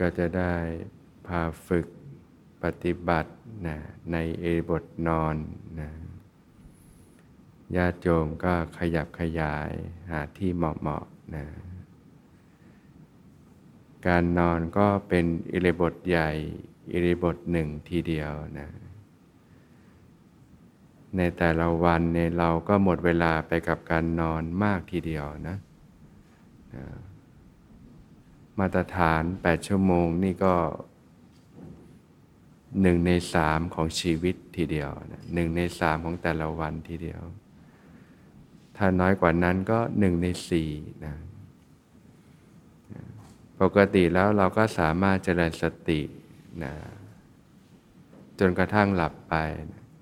ก็จะได้พาฝึกปฏิบัตินะในเอบทนอนนะญาติโยมก็ขยับขยายหาที่เหมาะๆนะการนอนก็เป็นอิริบทใหญ่อิริบทหนึ่งทีเดียวนะในแต่ละวันเนี่ยเราก็หมดเวลาไปกับการนอนมากทีเดียวนะ มาตรฐาน 8 ชั่วโมงนี่ก็หนึ่งในสามของชีวิตทีเดียวหนึ่งในสามของแต่ละวันทีเดียว ถ้าน้อยกว่านั้นก็หนึ่งในสี่นะปกติแล้วเราก็สามารถเจริญสตินะจนกระทั่งหลับไป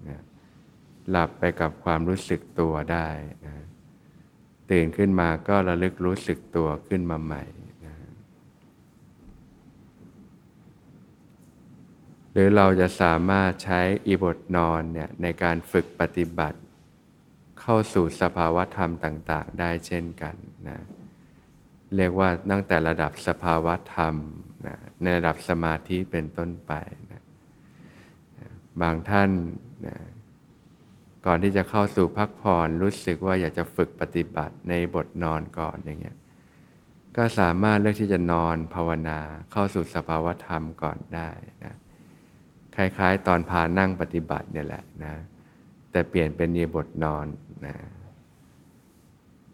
นะหลับไปกับความรู้สึกตัวได้นะตื่นขึ้นมาก็ระลึกรู้สึกตัวขึ้นมาใหม่นะ หรือเราจะสามารถใช้อีบทนอนเนี่ยในการฝึกปฏิบัติ เข้าสู่สภาวะธรรมต่าง ๆ ได้เช่นกันนะเรียกว่าตั้งแต่ระดับสภาวะธรรมนะในระดับสมาธิเป็นต้นไปนะบางท่านนะก่อนที่จะเข้าสู่พักผ่อนรู้สึกว่าอยากจะฝึกปฏิบัติในบทนอนก่อนอย่างเงี้ยก็สามารถเลือกที่จะนอนภาวนาเข้าสู่สภาวะธรรมก่อนได้นะ คล้ายๆ ตอนพานั่งปฏิบัติเนี่ยแหละนะแต่เปลี่ยนเป็นยีบทนอนนะ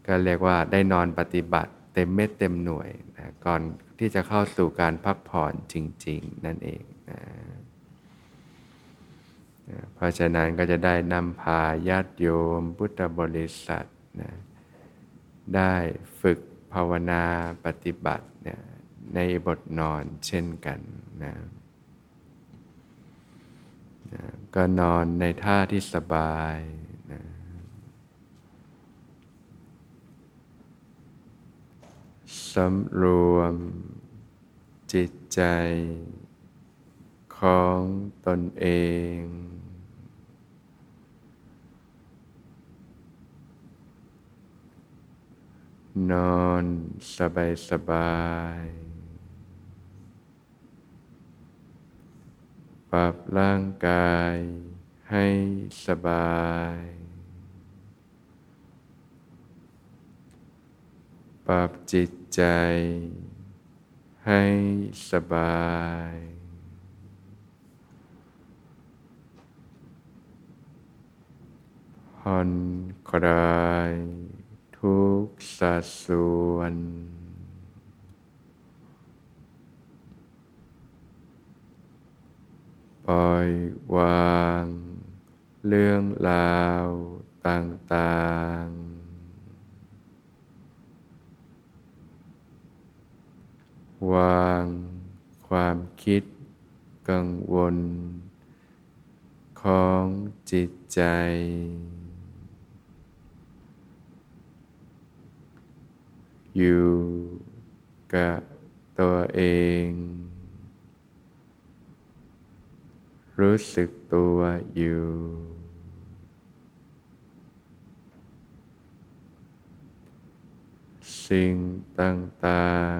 ก็เรียกว่าได้นอนปฏิบัติเต็มเม็ดเต็มหน่วยนะก่อนที่จะเข้าสู่การพักผ่อนจริง ๆ นั่นเองนะเพราะฉะนั้นก็จะได้นำพาญาติโยม พุทธบริษัทนะได้ฝึกภาวนาปฏิบัติเนี่ยในบทนอนเช่นกันนะ ก็นอนในท่าที่สบายนะสำรวม จิตใจ ของตนเอง นอนสบายสบาย ปรับร่างกายให้สบาย ปรับจิตใจ ให้สบาย ผ่อนคลายทุกสัดส่วน ปล่อยวาง เรื่องราวต่างๆ วางความคิดกังวล ของจิตใจ อยู่กับตัวเอง รู้สึกตัวอยู่ สิ่งต่าง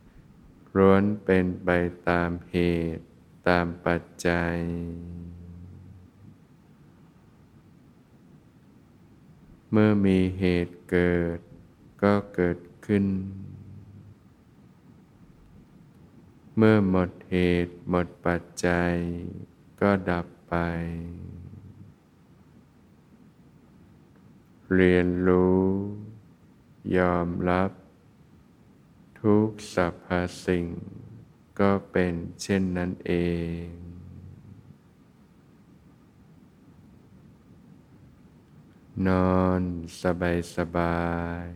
ๆร้วนเป็นไปตามเหตุตามปัจจัย เมื่อมีเหตุเกิดก็เกิดขึ้น เมื่อหมดเหตุหมดปัจจัย ก็ดับไป เรียนรู้ ยอมรับ ทุกสรรพสิ่ง ก็เป็นเช่นนั้นเอง นอนสบายสบาย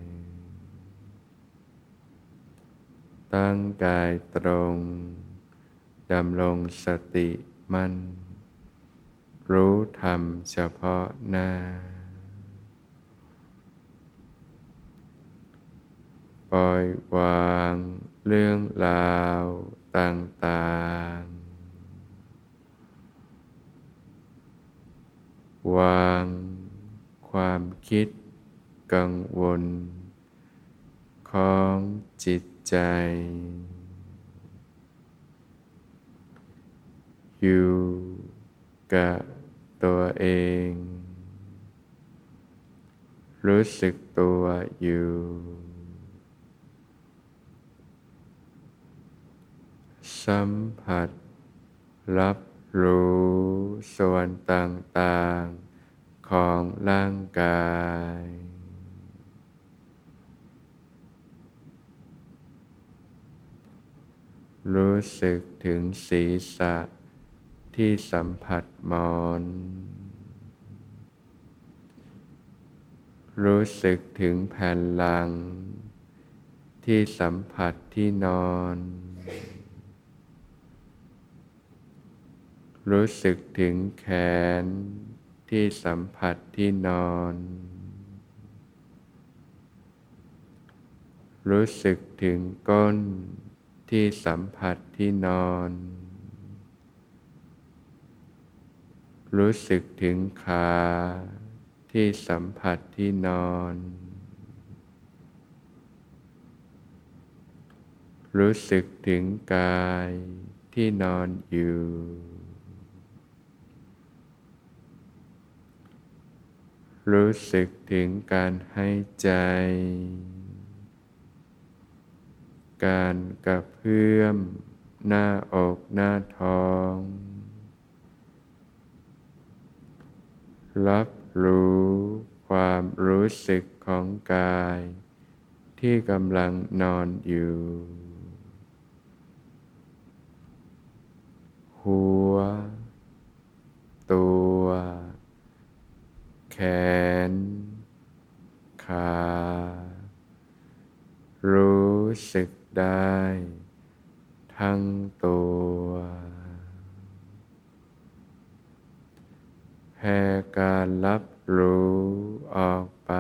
ตั้งกายตรงดำรงสติ มั่น รู้ธรรมเฉพาะหน้า ปล่อยวางเรื่องราวต่างๆ วางความคิดกังวล ของจิตใจ อยู่กับตัวเอง รู้สึกตัวอยู่ สัมผัส รับรู้ส่วนต่างๆของร่างกายรู้สึกถึงศีรษะ ที่สัมผัสมอน รู้สึกถึงแผ่นหลัง ที่สัมผัสที่นอน รู้สึกถึงแขน ที่สัมผัสที่นอน รู้สึกถึงก้น ที่สัมผัสที่นอน รู้สึกถึงขาที่สัมผัสที่นอน รู้สึกถึงกายที่นอนอยู่ รู้สึกถึงการให้ใจ การกระเพื่อมหน้าอกหน้าท้อง รับรู้ความรู้สึกของกาย ที่กำลังนอนอยู่ หัว ตัว แขน ขา รู้สึกได้ทั้งตัวแผ่การรับรู้ออกไป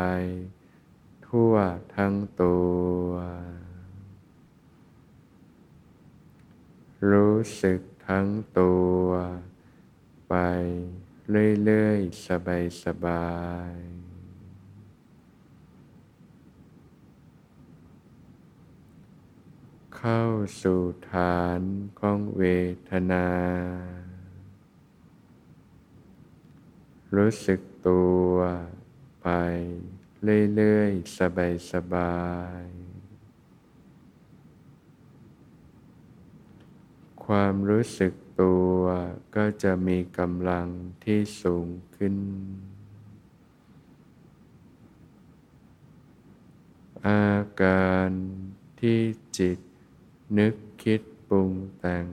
ทั่วทั้งตัว รู้สึกทั้งตัว ไปเรื่ อยสบายเข้าสู่ฐานของเวทนา รู้สึกตัวไปเรื่อยๆ สบายๆ ความรู้สึกตัวก็จะมีกำลังที่สูงขึ้น อาการที่จิตนึกคิดปรุงแต่ง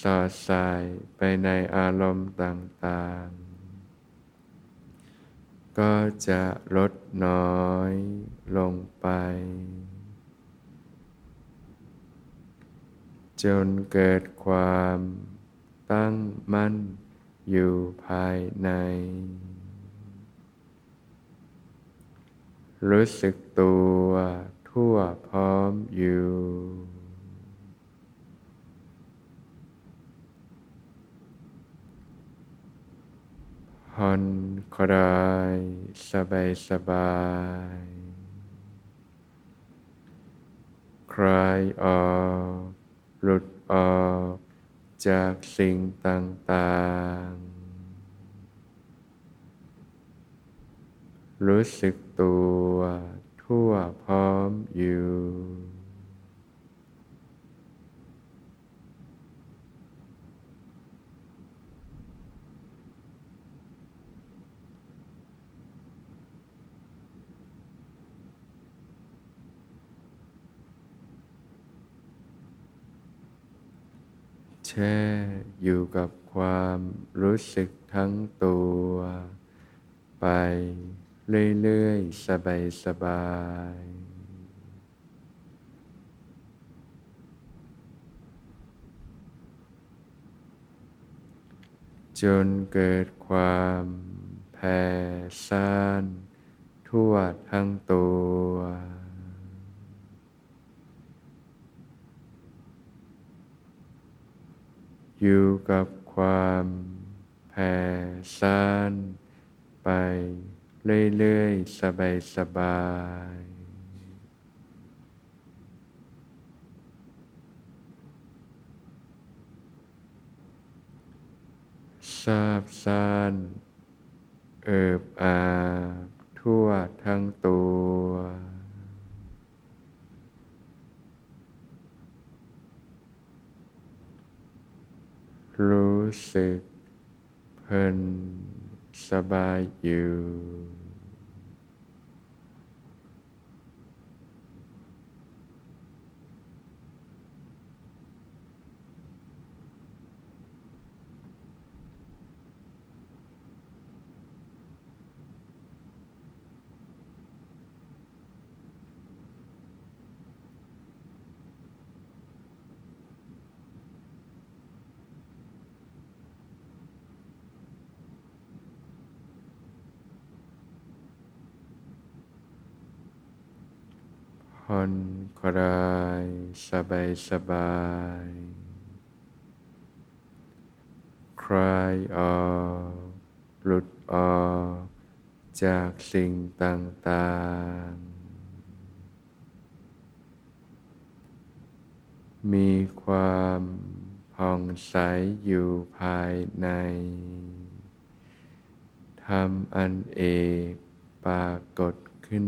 สอดสายไปในอารมณ์ต่างๆ ก็จะลดน้อยลงไป จนเกิดความตั้งมั่นอยู่ภายใน รู้สึกตัวทั่วพร้อมอยู่ ผ่อนคลายสบายสบายคลายออก หลุดออกจากสิ่งต่างๆ รู้สึกตัวทั่วพร้อมอยู่ แช่อยู่กับความรู้สึกทั้งตัว ไปเรื่อยๆ สบายๆจนเกิดความแผ่ซ่านทั่วทั้งตัว อยู่กับความแผ่ซ่านไปเรื่อยๆ สบายๆซาบซ่านเอิบอาบทั่วทั้งตัว รู้สึกเพลินสบายอยู่ ผ่อนคลายส บายสบาย คลายออกหลุดออกจากสิ่งต่างๆ มีความผ่องใสอยู่ภายในทำอันเอกปรากฏขึ้น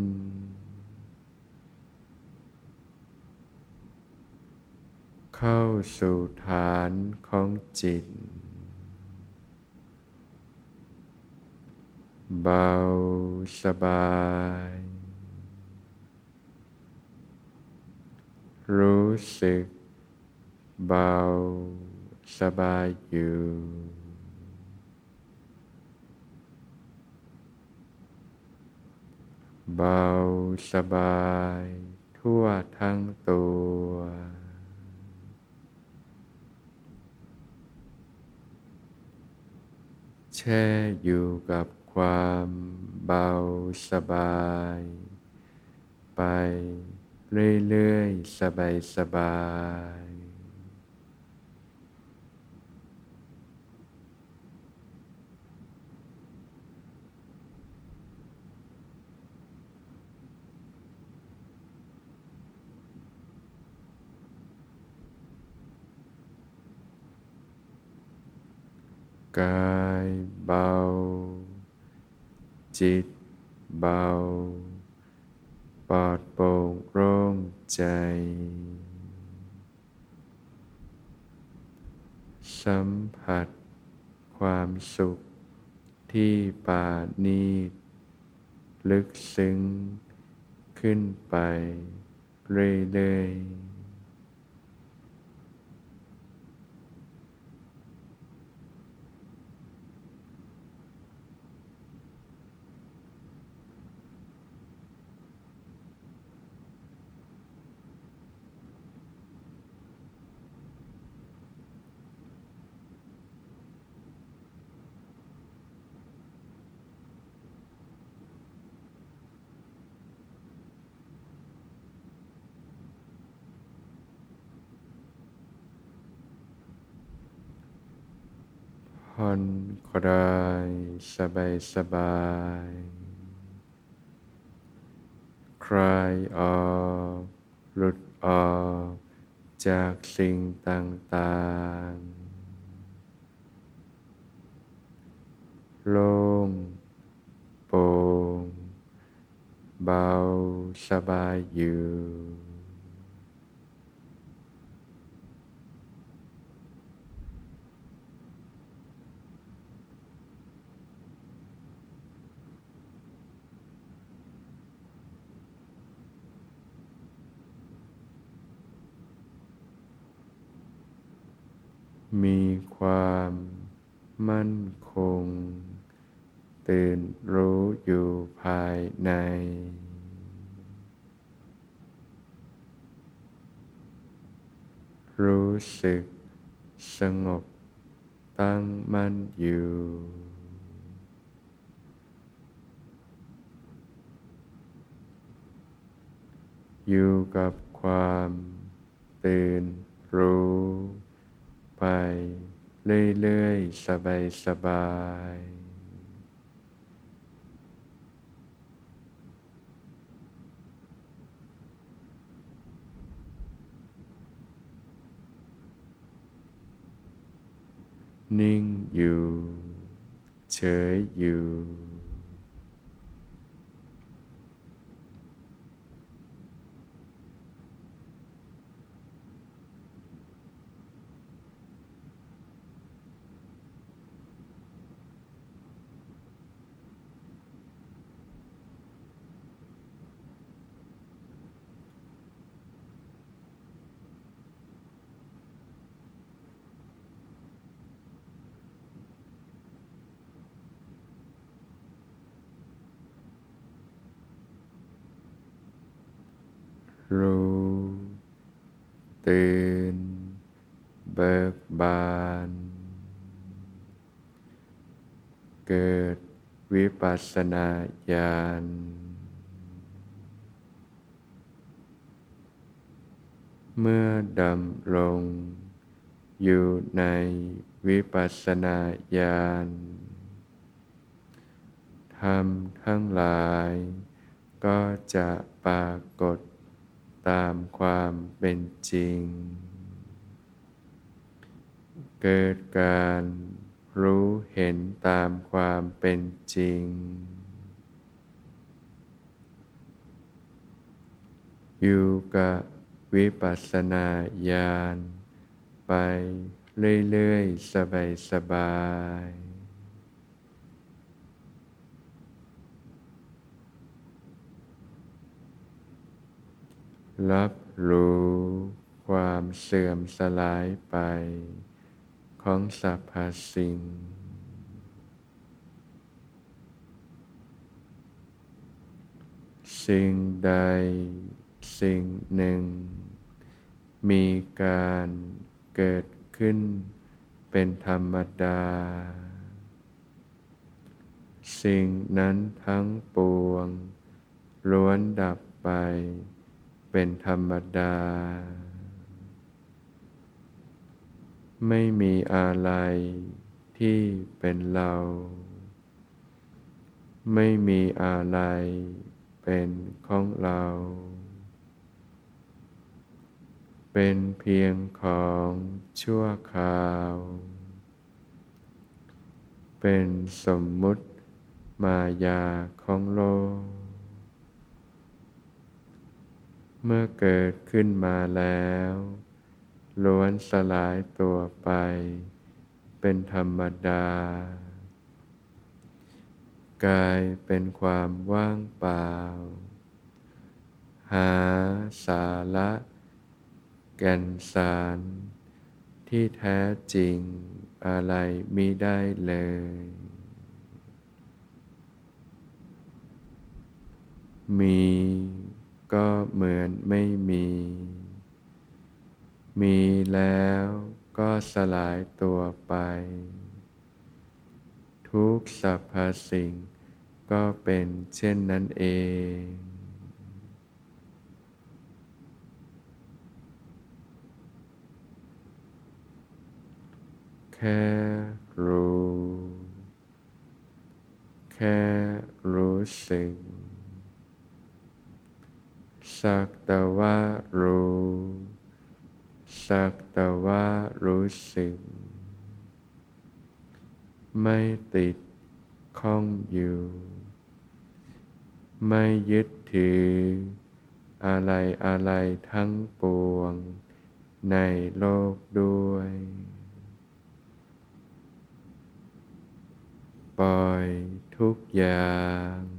เข้าสู่ฐานของจิต เบาสบาย รู้สึก เบาสบายอยู่เบาสบาย ทั่วทั้งตัว แช่อยู่กับความเบาสบาย ไปเรื่อยๆ สบายๆ กายเบา จิตเบา ปลอดโปร่งโล่งใจ สัมผัสความสุขที่ปาณีตลึกซึ้งขึ้นไปเรื่อยๆ ผ่อนคลาย สบายสบายคลายออกหลุดออกจากสิ่งต่างๆ โล่งโปร่งเบาสบายอยู่ มีความมั่นคง ตื่นรู้อยู่ภายใน รู้สึกสงบตั้งมั่นอยู่ อยู่กับความตื่นรู้ ไป เรื่อย ๆ สบายๆนิ่งอยู่ เฉยอยู่รู้ตื่น เบิกบาน เกิดวิ ปัสสนาญาณเมื่อดำรงอยู่ในวิปัสสนาญาณธรรมทั้งหลาย ก็จะปรากฏตามความเป็นจริง เกิดการ รู้เห็นตามความเป็นจริง อยู่กับวิปัสสนาญาณไปเรื่อย ๆ สบาย ๆรับรู้ความเสื่อมสลายไป ของสรรพสิ่ง สิ่งใด สิ่งหนึ่ง มีการเกิดขึ้นเป็นธรรมดา สิ่งนั้นทั้งปวงล้วนดับไปเป็นธรรมดา ไม่มีอะไรที่เป็นเรา ไม่มีอะไรเป็นของเรา เป็นเพียงของชั่วคราว เป็นสมมุติมายาของโลก เมื่อเกิดขึ้นมาแล้ว ล้วนสลายตัวไป เป็นธรรมดากลายเป็นความว่างเปล่า หาสาระ แก่นสาร ที่แท้จริงอะไรมิได้เลยมีก็เหมือนไม่มี มีแล้วก็สลายตัวไป ทุกสรรพสิ่งก็เป็นเช่นนั้นเองแค่รู้ แค่รู้สึก สักแต่ว่ารู้ สักแต่ว่ารู้สึก ไม่ติดข้องอยู่ ไม่ยึดถือ อะไรอะไรทั้งปวง ในโลกด้วย ปล่อยทุกอย่าง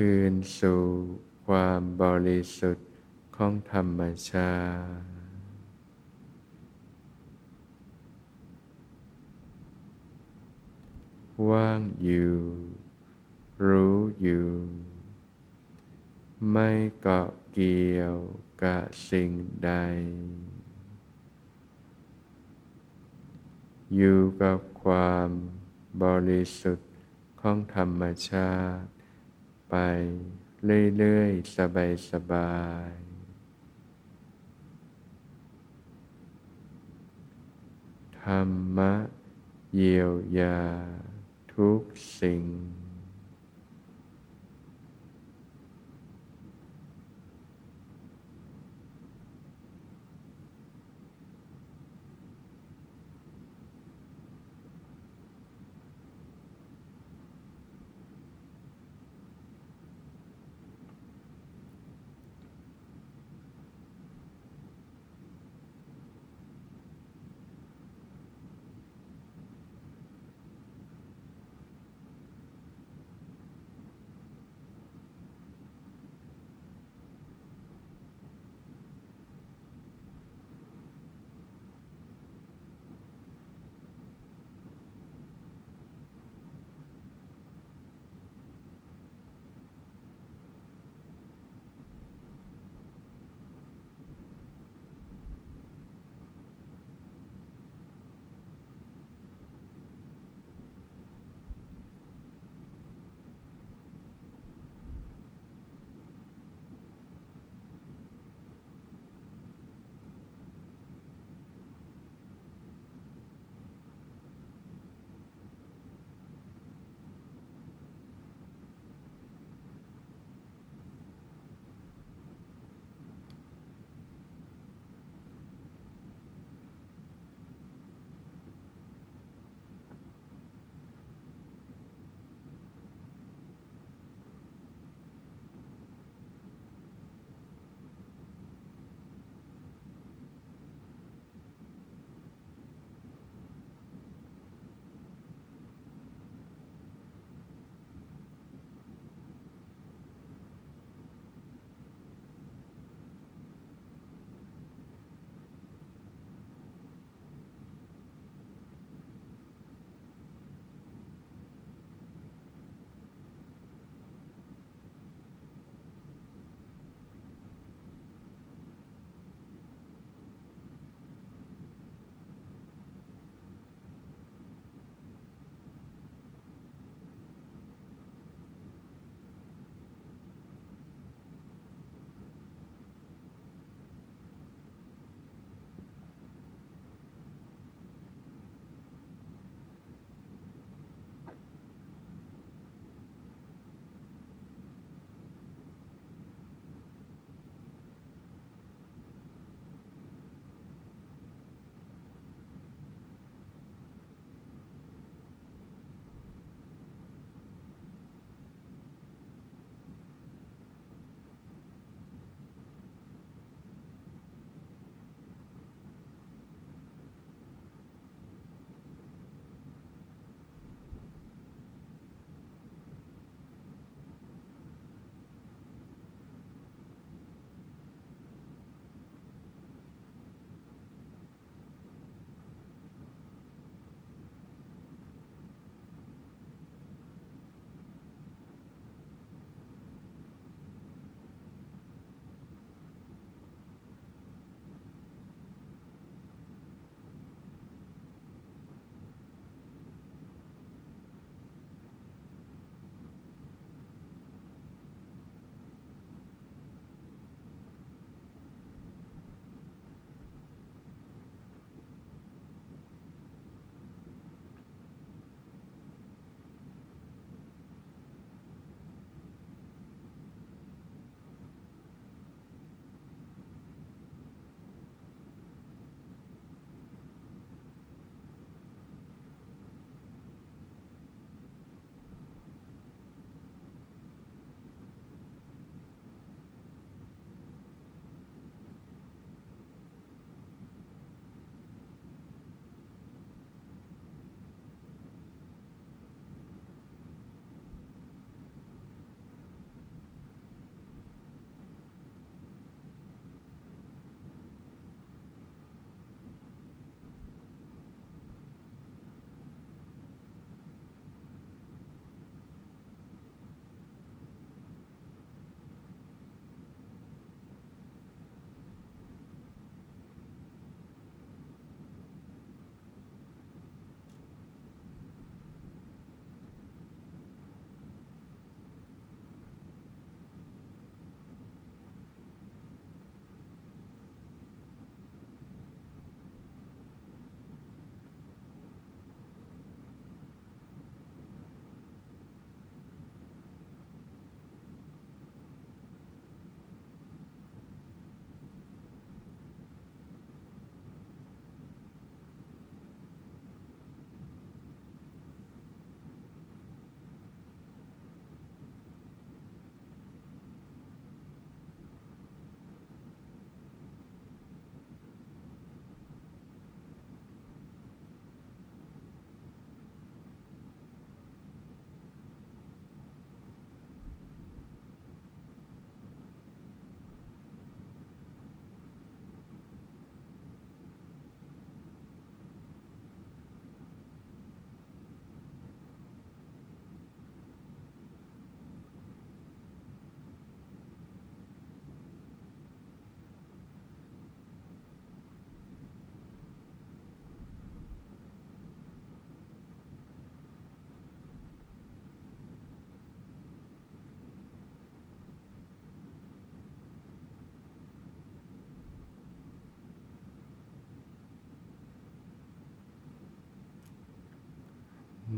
คืนสู่ความบริสุทธิ์ของธรรมชาติว่างอยู่ รู้อยู่ ไม่เกาะเกี่ยวกับสิ่งใด อยู่กับความบริสุทธิ์ของธรรมชาติ ไปเรื่อยๆ สบายๆธรรมะเยียวยาทุกสิ่ง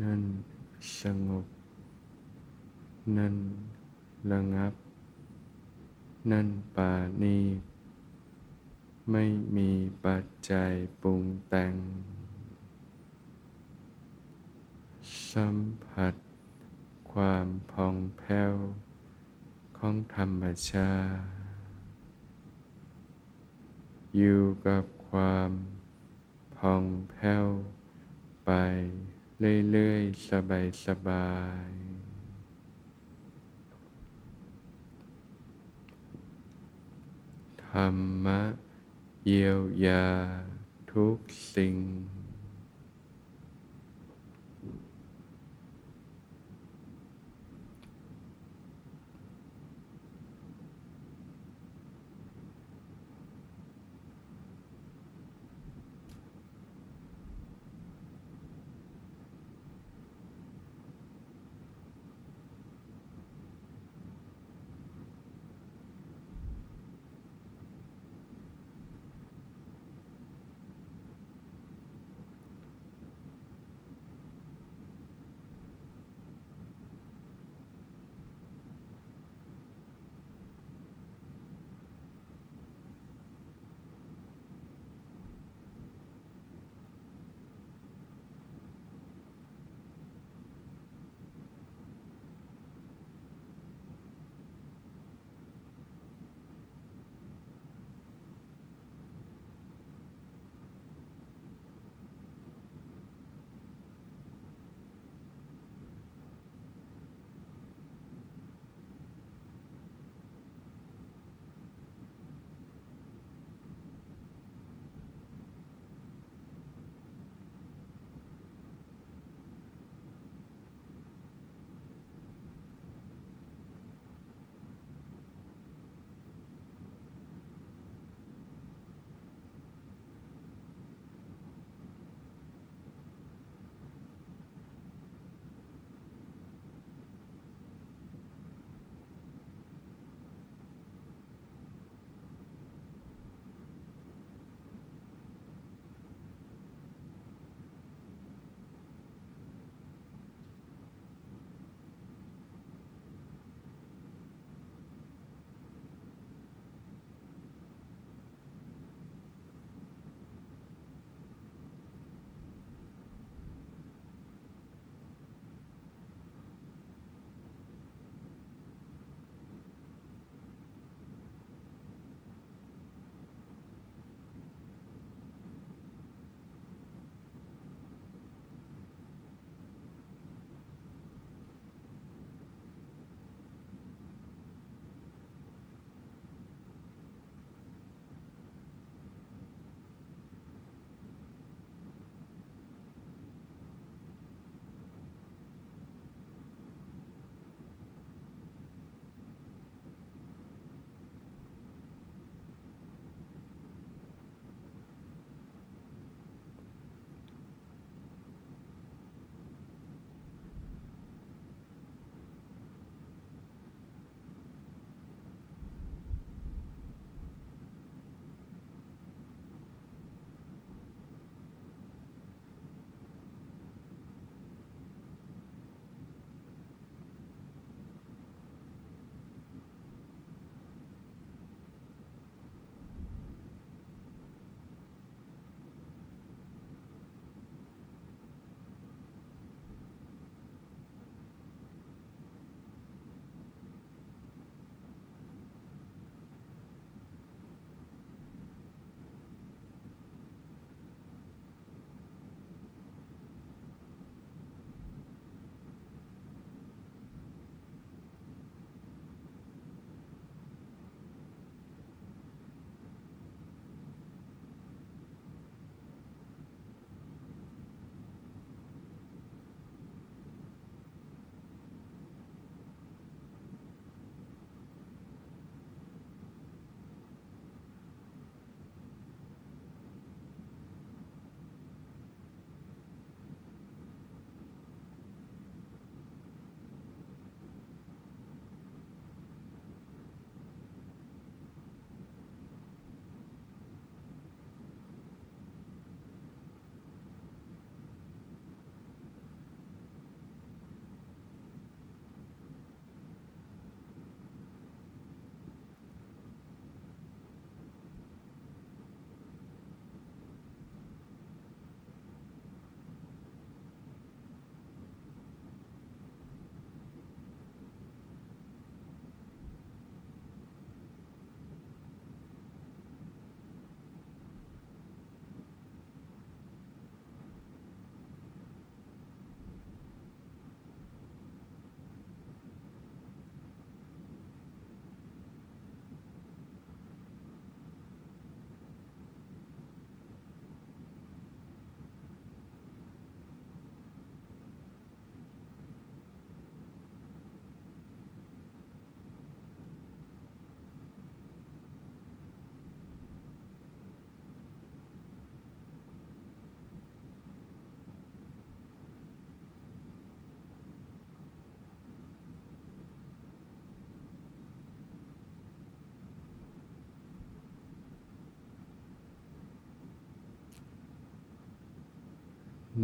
นั่นสงบ นั่นระงับ นั่นปานีไม่มีปัจจัยปรุงแต่ง สัมผัส ความพองแผ้ว ของธรรมชาติ อยู่กับความพองแผ้วไป เรื่อยๆ สบายๆธรรมะ เยียวยาทุกสิ่ง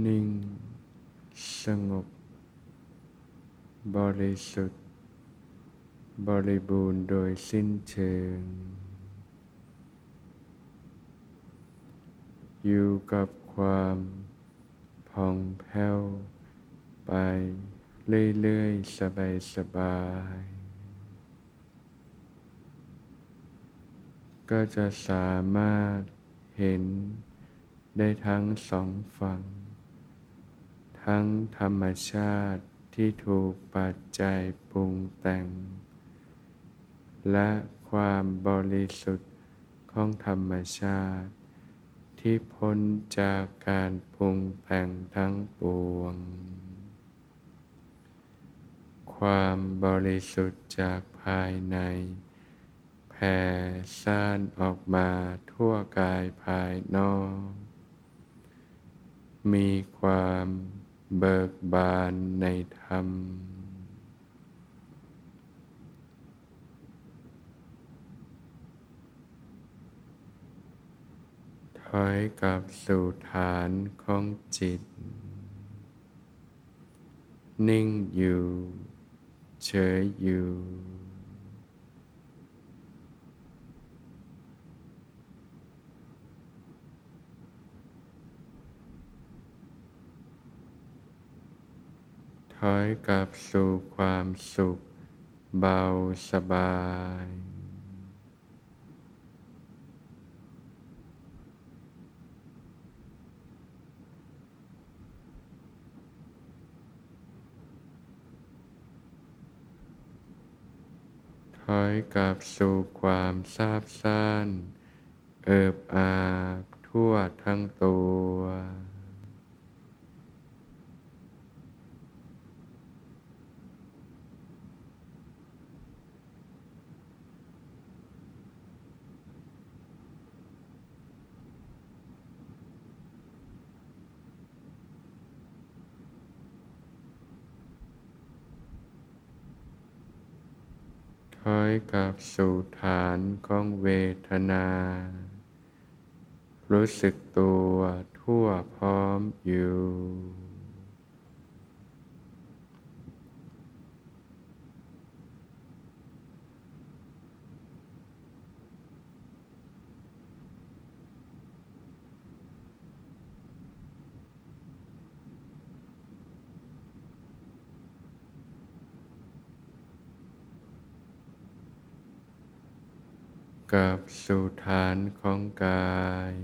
นิ่ง สงบ บริสุทธิ์ บริบูรณ์โดยสิ้นเชิง อยู่กับความผ่องแผ้ว ไปเรื่อยๆ สบายๆก็จะสามารถเห็นได้ทั้งสองฝั่ง ทั้งธรรมชาติที่ถูกปัจจัยปรุงแต่ง และความบริสุทธิ์ของธรรมชาติ ที่พ้นจากการปรุงแต่งทั้งปวง ความบริสุทธิ์จากภายใน แผ่ซ่านออกมาทั่วกายภายนอก มีความ เบิกบานในธรรม ถอยกลับสู่ฐานของจิต นิ่งอยู่ เฉยอยู่ ถอยกลับสู่ความสุข เบาสบาย ถอยกลับสู่ความซาบซ่าน เอิบอาบทั่วทั้งตัว ค้อยกลับสู่ฐานของเวทนา รู้สึกตัวทั่วพร้อมอยู่ กับสู่ฐานของกาย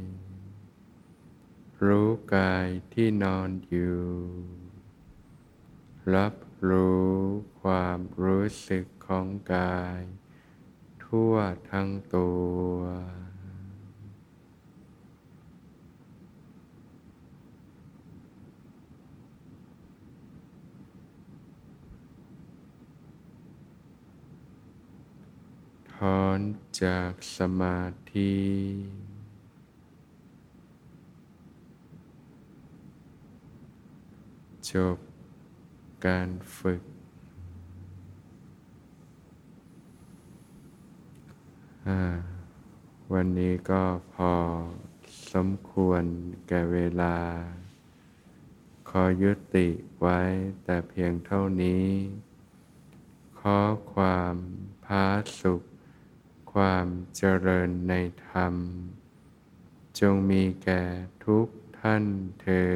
รู้กายที่นอนอยู่ รับรู้ความรู้สึกของกาย ทั่วทั้งตัว ถอนจากสมาธิ จบการฝึก วันนี้ก็พอสมควรแก่เวลา ขอยุติไว้แต่เพียงเท่านี้ ขอความพาสุข ความเจริญในธรรม จงมีแก่ทุกท่านเทอ